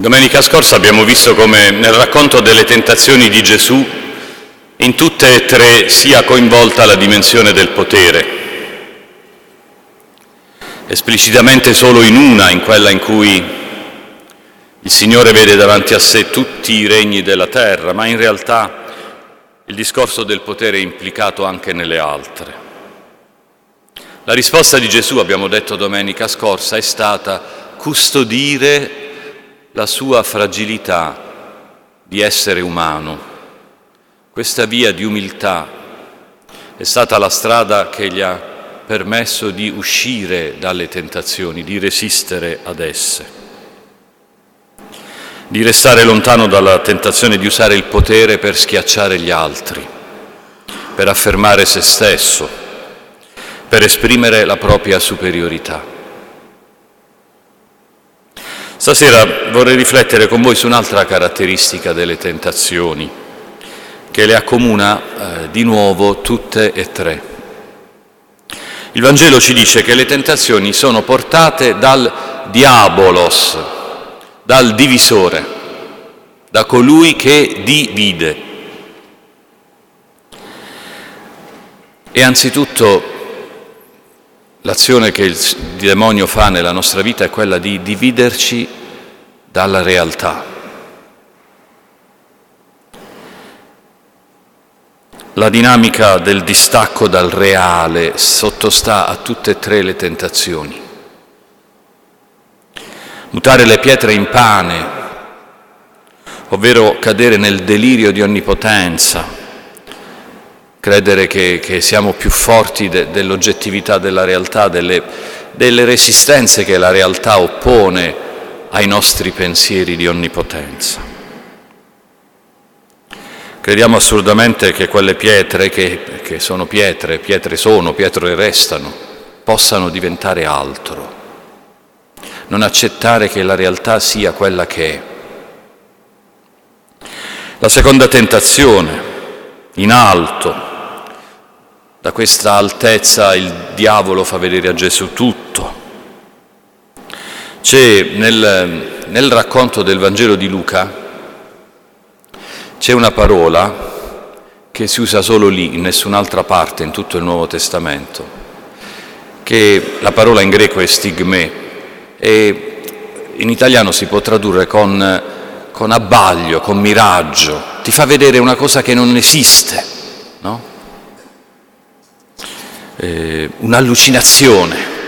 Domenica scorsa abbiamo visto come nel racconto delle tentazioni di Gesù in tutte e tre sia coinvolta la dimensione del potere, esplicitamente solo in una, in quella in cui il Signore vede davanti a sé tutti i regni della terra, ma in realtà il discorso del potere è implicato anche nelle altre. La risposta di Gesù, abbiamo detto domenica scorsa, è stata custodire la sua fragilità di essere umano. Questa via di umiltà è stata la strada che gli ha permesso di uscire dalle tentazioni, di resistere ad esse, di restare lontano dalla tentazione di usare il potere per schiacciare gli altri, per affermare se stesso, per esprimere la propria superiorità. Stasera vorrei riflettere con voi su un'altra caratteristica delle tentazioni, che le accomuna eh, di nuovo tutte e tre. Il Vangelo ci dice che le tentazioni sono portate dal diabolos, dal divisore, da colui che divide. E anzitutto L'azione che il demonio fa nella nostra vita è quella di dividerci dalla realtà. La dinamica del distacco dal reale sottostà a tutte e tre le tentazioni. Mutare le pietre in pane, ovvero cadere nel delirio di onnipotenza, credere che, che siamo più forti de, dell'oggettività della realtà, delle, delle resistenze che la realtà oppone ai nostri pensieri di onnipotenza. Crediamo assolutamente che quelle pietre, che, che, sono pietre, pietre sono, pietre restano, possano diventare altro. Non accettare che la realtà sia quella che è. La seconda tentazione, in alto, da questa altezza il diavolo fa vedere a Gesù tutto. C'è nel, nel racconto del Vangelo di Luca, c'è una parola che si usa solo lì, in nessun'altra parte in tutto il Nuovo Testamento, che la parola in greco è stigme e in italiano si può tradurre con, con abbaglio, con miraggio, ti fa vedere una cosa che non esiste, no? Eh, un'allucinazione.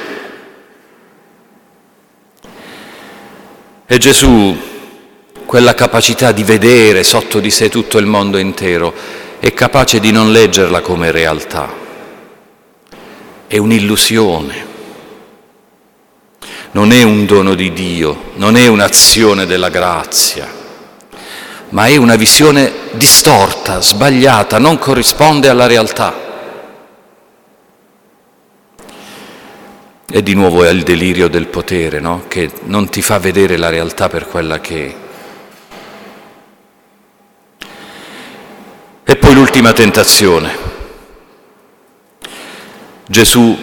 E Gesù, quella capacità di vedere sotto di sé tutto il mondo intero, è capace di non leggerla come realtà. È un'illusione. Non è un dono di Dio, non è un'azione della grazia, ma è una visione distorta, sbagliata, non corrisponde alla realtà. E di nuovo è il delirio del potere, no? che non ti fa vedere la realtà per quella che è. E poi l'ultima tentazione. Gesù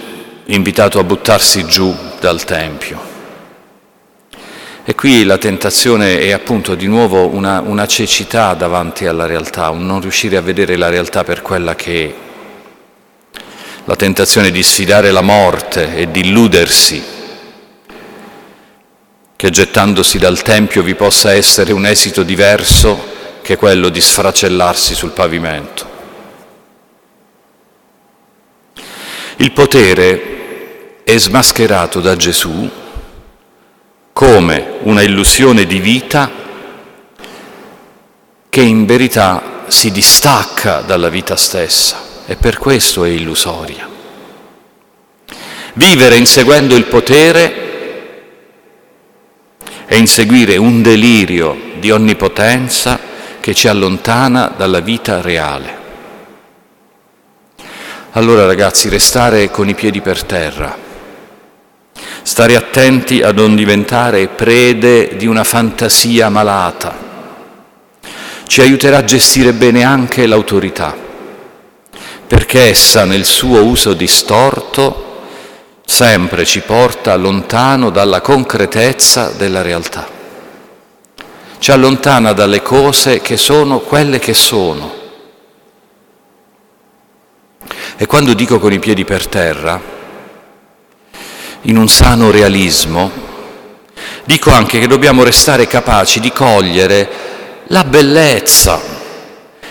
invitato a buttarsi giù dal Tempio. E qui la tentazione è appunto di nuovo una, una cecità davanti alla realtà, un non riuscire a vedere la realtà per quella che è la tentazione di sfidare la morte e di illudersi che gettandosi dal Tempio vi possa essere un esito diverso che quello di sfracellarsi sul pavimento. Il potere è smascherato da Gesù come una illusione di vita che in verità si distacca dalla vita stessa e per questo è illusoria. Vivere inseguendo il potere è inseguire un delirio di onnipotenza che ci allontana dalla vita reale. Allora ragazzi, restare con i piedi per terra, stare attenti a non diventare prede di una fantasia malata, ci aiuterà a gestire bene anche l'autorità perché essa nel suo uso distorto sempre ci porta lontano dalla concretezza della realtà. ci allontana dalle cose che sono quelle che sono. E quando dico con i piedi per terra, in un sano realismo, dico anche che dobbiamo restare capaci di cogliere la bellezza,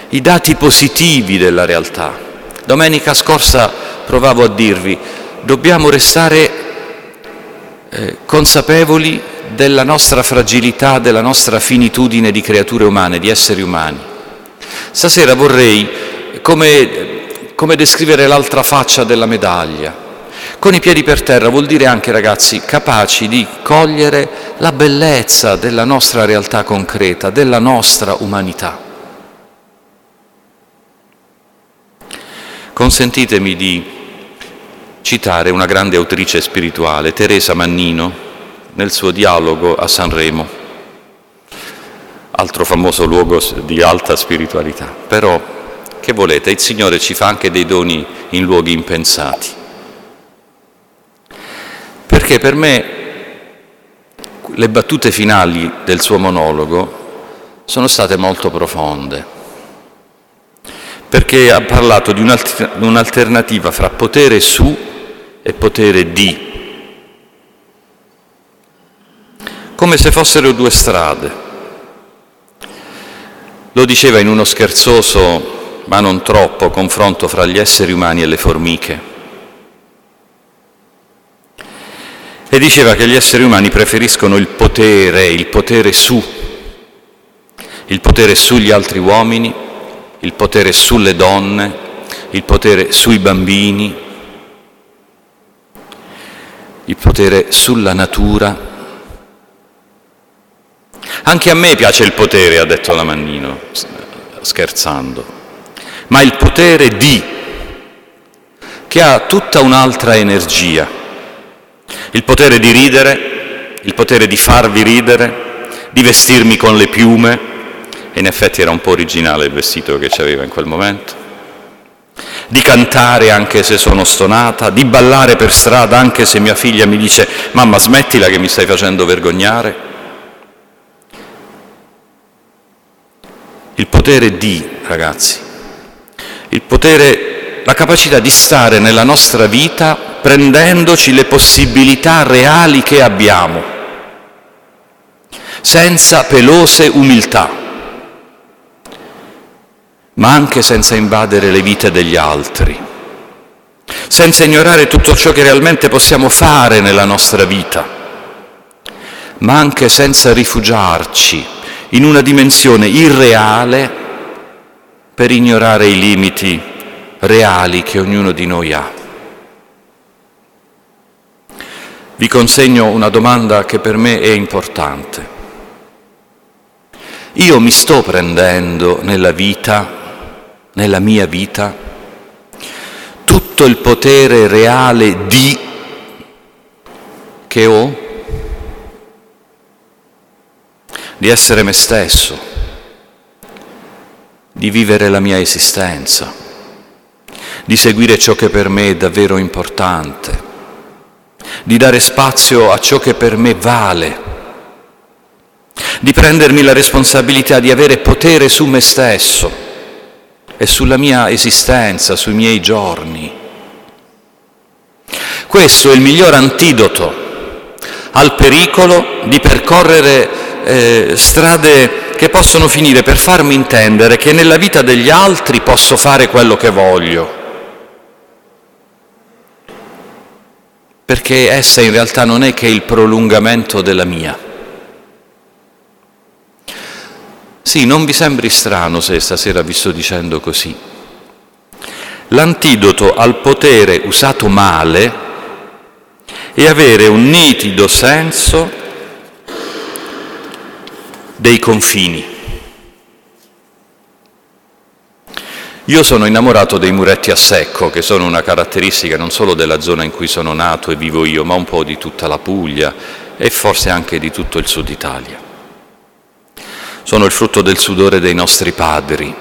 i dati positivi della realtà. Domenica scorsa provavo a dirvi, dobbiamo restare eh, consapevoli della nostra fragilità, della nostra finitudine di creature umane, di esseri umani. Stasera vorrei, come, come descrivere l'altra faccia della medaglia, con i piedi per terra vuol dire anche, ragazzi, capaci di cogliere la bellezza della nostra realtà concreta, della nostra umanità. Consentitemi di citare una grande autrice spirituale, Teresa Mannino, nel suo dialogo a Sanremo, altro famoso luogo di alta spiritualità. Però, che volete, il Signore ci fa anche dei doni in luoghi impensati. Perché per me le battute finali del suo monologo sono state molto profonde, perché ha parlato di un'alternativa fra potere su e potere di come se fossero due strade. Lo diceva in uno scherzoso, ma non troppo, confronto fra gli esseri umani e le formiche. E diceva che gli esseri umani preferiscono il potere, il potere su, il potere sugli altri uomini, il potere sulle donne, il potere sui bambini, il potere sulla natura, anche a me piace il potere, ha detto la Mannino, scherzando, ma il potere di, che ha tutta un'altra energia. Il potere di ridere, il potere di farvi ridere, di vestirmi con le piume, e in effetti era un po' originale il vestito che aveva in quel momento, di cantare anche se sono stonata, di ballare per strada anche se mia figlia mi dice mamma smettila che mi stai facendo vergognare. Il potere di, ragazzi, il potere, la capacità di stare nella nostra vita prendendoci le possibilità reali che abbiamo, senza pelose umiltà, ma anche senza invadere le vite degli altri, senza ignorare tutto ciò che realmente possiamo fare nella nostra vita, ma anche senza rifugiarci in una dimensione irreale per ignorare i limiti reali che ognuno di noi ha. Vi consegno una domanda che per me è importante. Io mi sto prendendo nella vita, nella mia vita, tutto il potere reale di che ho? di essere me stesso, di vivere la mia esistenza, di seguire ciò che per me è davvero importante, di dare spazio a ciò che per me vale, di prendermi la responsabilità di avere potere su me stesso e sulla mia esistenza, sui miei giorni. Questo è il miglior antidoto al pericolo di percorrere eh, strade che possono finire per farmi intendere che nella vita degli altri posso fare quello che voglio, perché essa in realtà non è che il prolungamento della mia. Sì, non vi sembri strano se stasera vi sto dicendo così. L'antidoto al potere usato male è avere un nitido senso dei confini. Io sono innamorato dei muretti a secco, che sono una caratteristica non solo della zona in cui sono nato e vivo io, ma un po' di tutta la Puglia e forse anche di tutto il sud Italia. Sono il frutto del sudore dei nostri padri,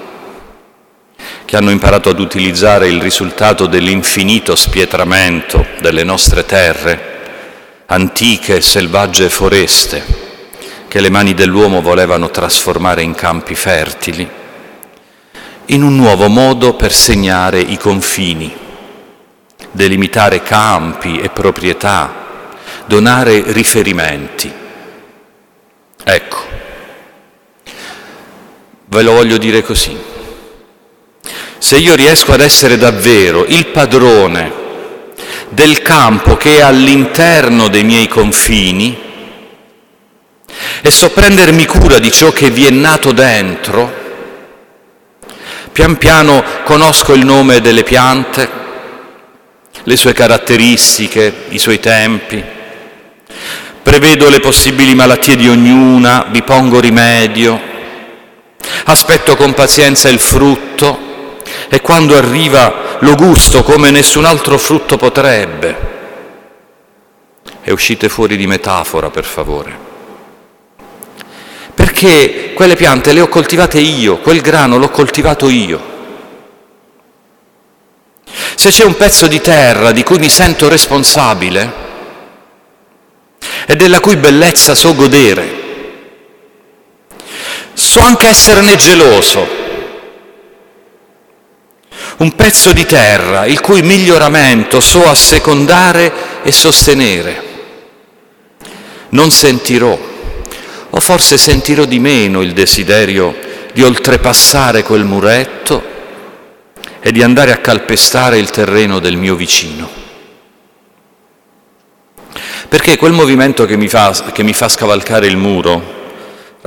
che hanno imparato ad utilizzare il risultato dell'infinito spietramento delle nostre terre, antiche selvagge foreste, che le mani dell'uomo volevano trasformare in campi fertili, in un nuovo modo per segnare i confini, delimitare campi e proprietà, donare riferimenti. Ecco, ve lo voglio dire così. Se io riesco ad essere davvero il padrone del campo che è all'interno dei miei confini e so prendermi cura di ciò che vi è nato dentro, pian piano conosco il nome delle piante, le sue caratteristiche, i suoi tempi, prevedo le possibili malattie di ognuna, vi pongo rimedio, aspetto con pazienza il frutto e quando arriva lo gusto come nessun altro frutto potrebbe. E uscite fuori di metafora, per favore. Perché quelle piante le ho coltivate io, quel grano l'ho coltivato io. Se c'è un pezzo di terra di cui mi sento responsabile e della cui bellezza so godere, so anche esserne geloso, un pezzo di terra il cui miglioramento so assecondare e sostenere. Non sentirò, o forse sentirò di meno il desiderio di oltrepassare quel muretto e di andare a calpestare il terreno del mio vicino. Perché quel movimento che mi fa, che mi fa scavalcare il muro,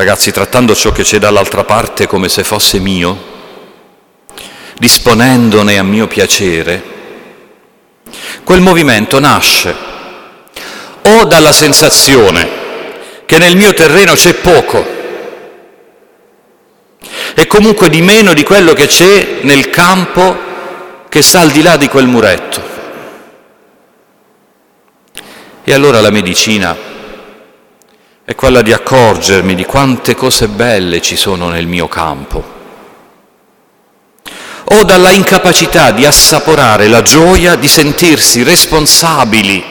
ragazzi, trattando ciò che c'è dall'altra parte come se fosse mio, disponendone a mio piacere, quel movimento nasce o dalla sensazione che nel mio terreno c'è poco e comunque di meno di quello che c'è nel campo che sta al di là di quel muretto. E allora la medicina è quella di accorgermi di quante cose belle ci sono nel mio campo o dalla incapacità di assaporare la gioia di sentirsi responsabili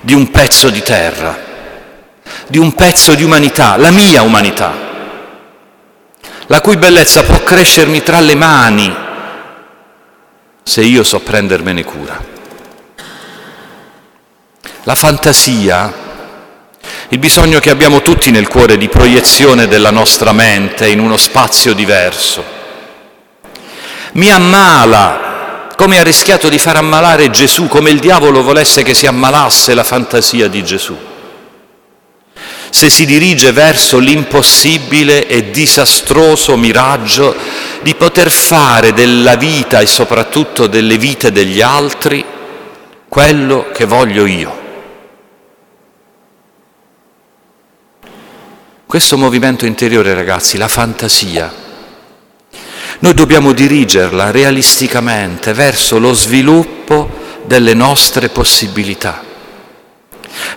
di un pezzo di terra, di un pezzo di umanità, la mia umanità, la cui bellezza può crescermi tra le mani se io so prendermene cura. La fantasia, il bisogno che abbiamo tutti nel cuore di proiezione della nostra mente in uno spazio diverso, mi ammala, come ha rischiato di far ammalare Gesù, come il diavolo volesse che si ammalasse la fantasia di Gesù. Se si dirige verso l'impossibile e disastroso miraggio di poter fare della vita e soprattutto delle vite degli altri quello che voglio io. Questo movimento interiore, ragazzi, la fantasia, noi dobbiamo dirigerla realisticamente verso lo sviluppo delle nostre possibilità,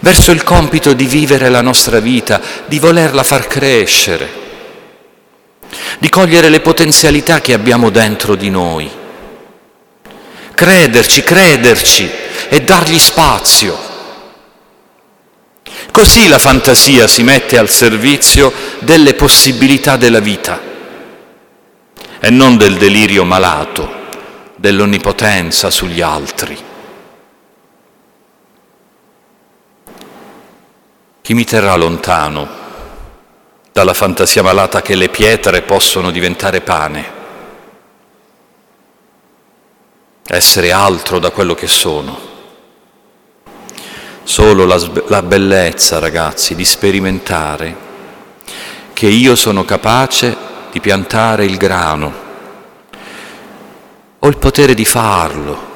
verso il compito di vivere la nostra vita, di volerla far crescere, di cogliere le potenzialità che abbiamo dentro di noi, crederci, crederci e dargli spazio. Così la fantasia si mette al servizio delle possibilità della vita e non del delirio malato, dell'onnipotenza sugli altri. Chi mi terrà lontano dalla fantasia malata che le pietre possono diventare pane, essere altro da quello che sono? Solo la, la bellezza, ragazzi, di sperimentare che io sono capace di piantare il grano, ho il potere di farlo.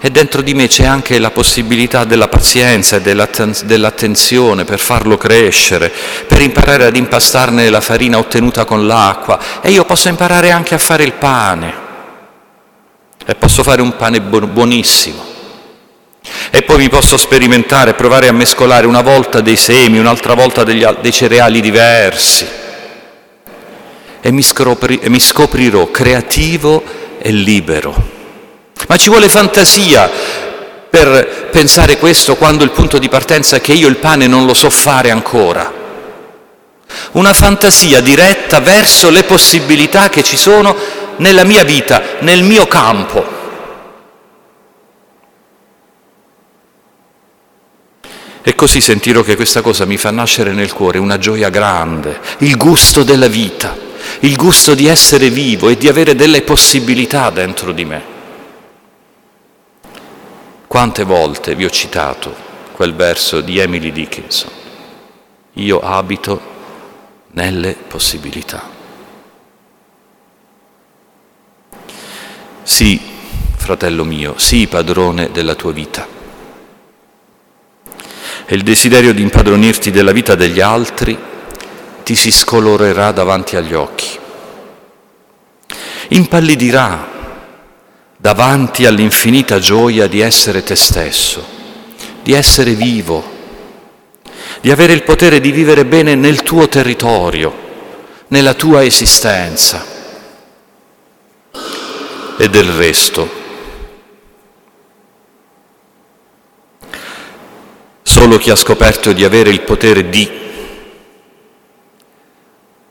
E dentro di me c'è anche la possibilità della pazienza e dell'attenzione per farlo crescere, per imparare ad impastarne la farina ottenuta con l'acqua. E io posso imparare anche a fare il pane. E posso fare un pane buonissimo. E poi mi posso sperimentare, provare a mescolare una volta dei semi, un'altra volta degli, dei cereali diversi e mi, scopri, e mi scoprirò creativo e libero. Ma ci vuole fantasia per pensare questo quando il punto di partenza è che io il pane non lo so fare ancora. una fantasia diretta verso le possibilità che ci sono nella mia vita, nel mio campo. E così sentirò che questa cosa mi fa nascere nel cuore una gioia grande, il gusto della vita, il gusto di essere vivo e di avere delle possibilità dentro di me. Quante volte vi ho citato quel verso di Emily Dickinson? Io abito nelle possibilità. Sì, fratello mio, sii padrone della tua vita e il desiderio di impadronirti della vita degli altri ti si scolorerà davanti agli occhi. Impallidirà davanti all'infinita gioia di essere te stesso, di essere vivo, di avere il potere di vivere bene nel tuo territorio, nella tua esistenza. E del resto Solo chi ha scoperto di avere il potere di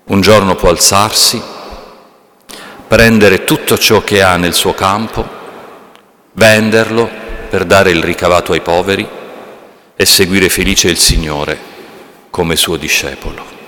un giorno può alzarsi, prendere tutto ciò che ha nel suo campo, venderlo per dare il ricavato ai poveri e seguire felice il Signore come suo discepolo.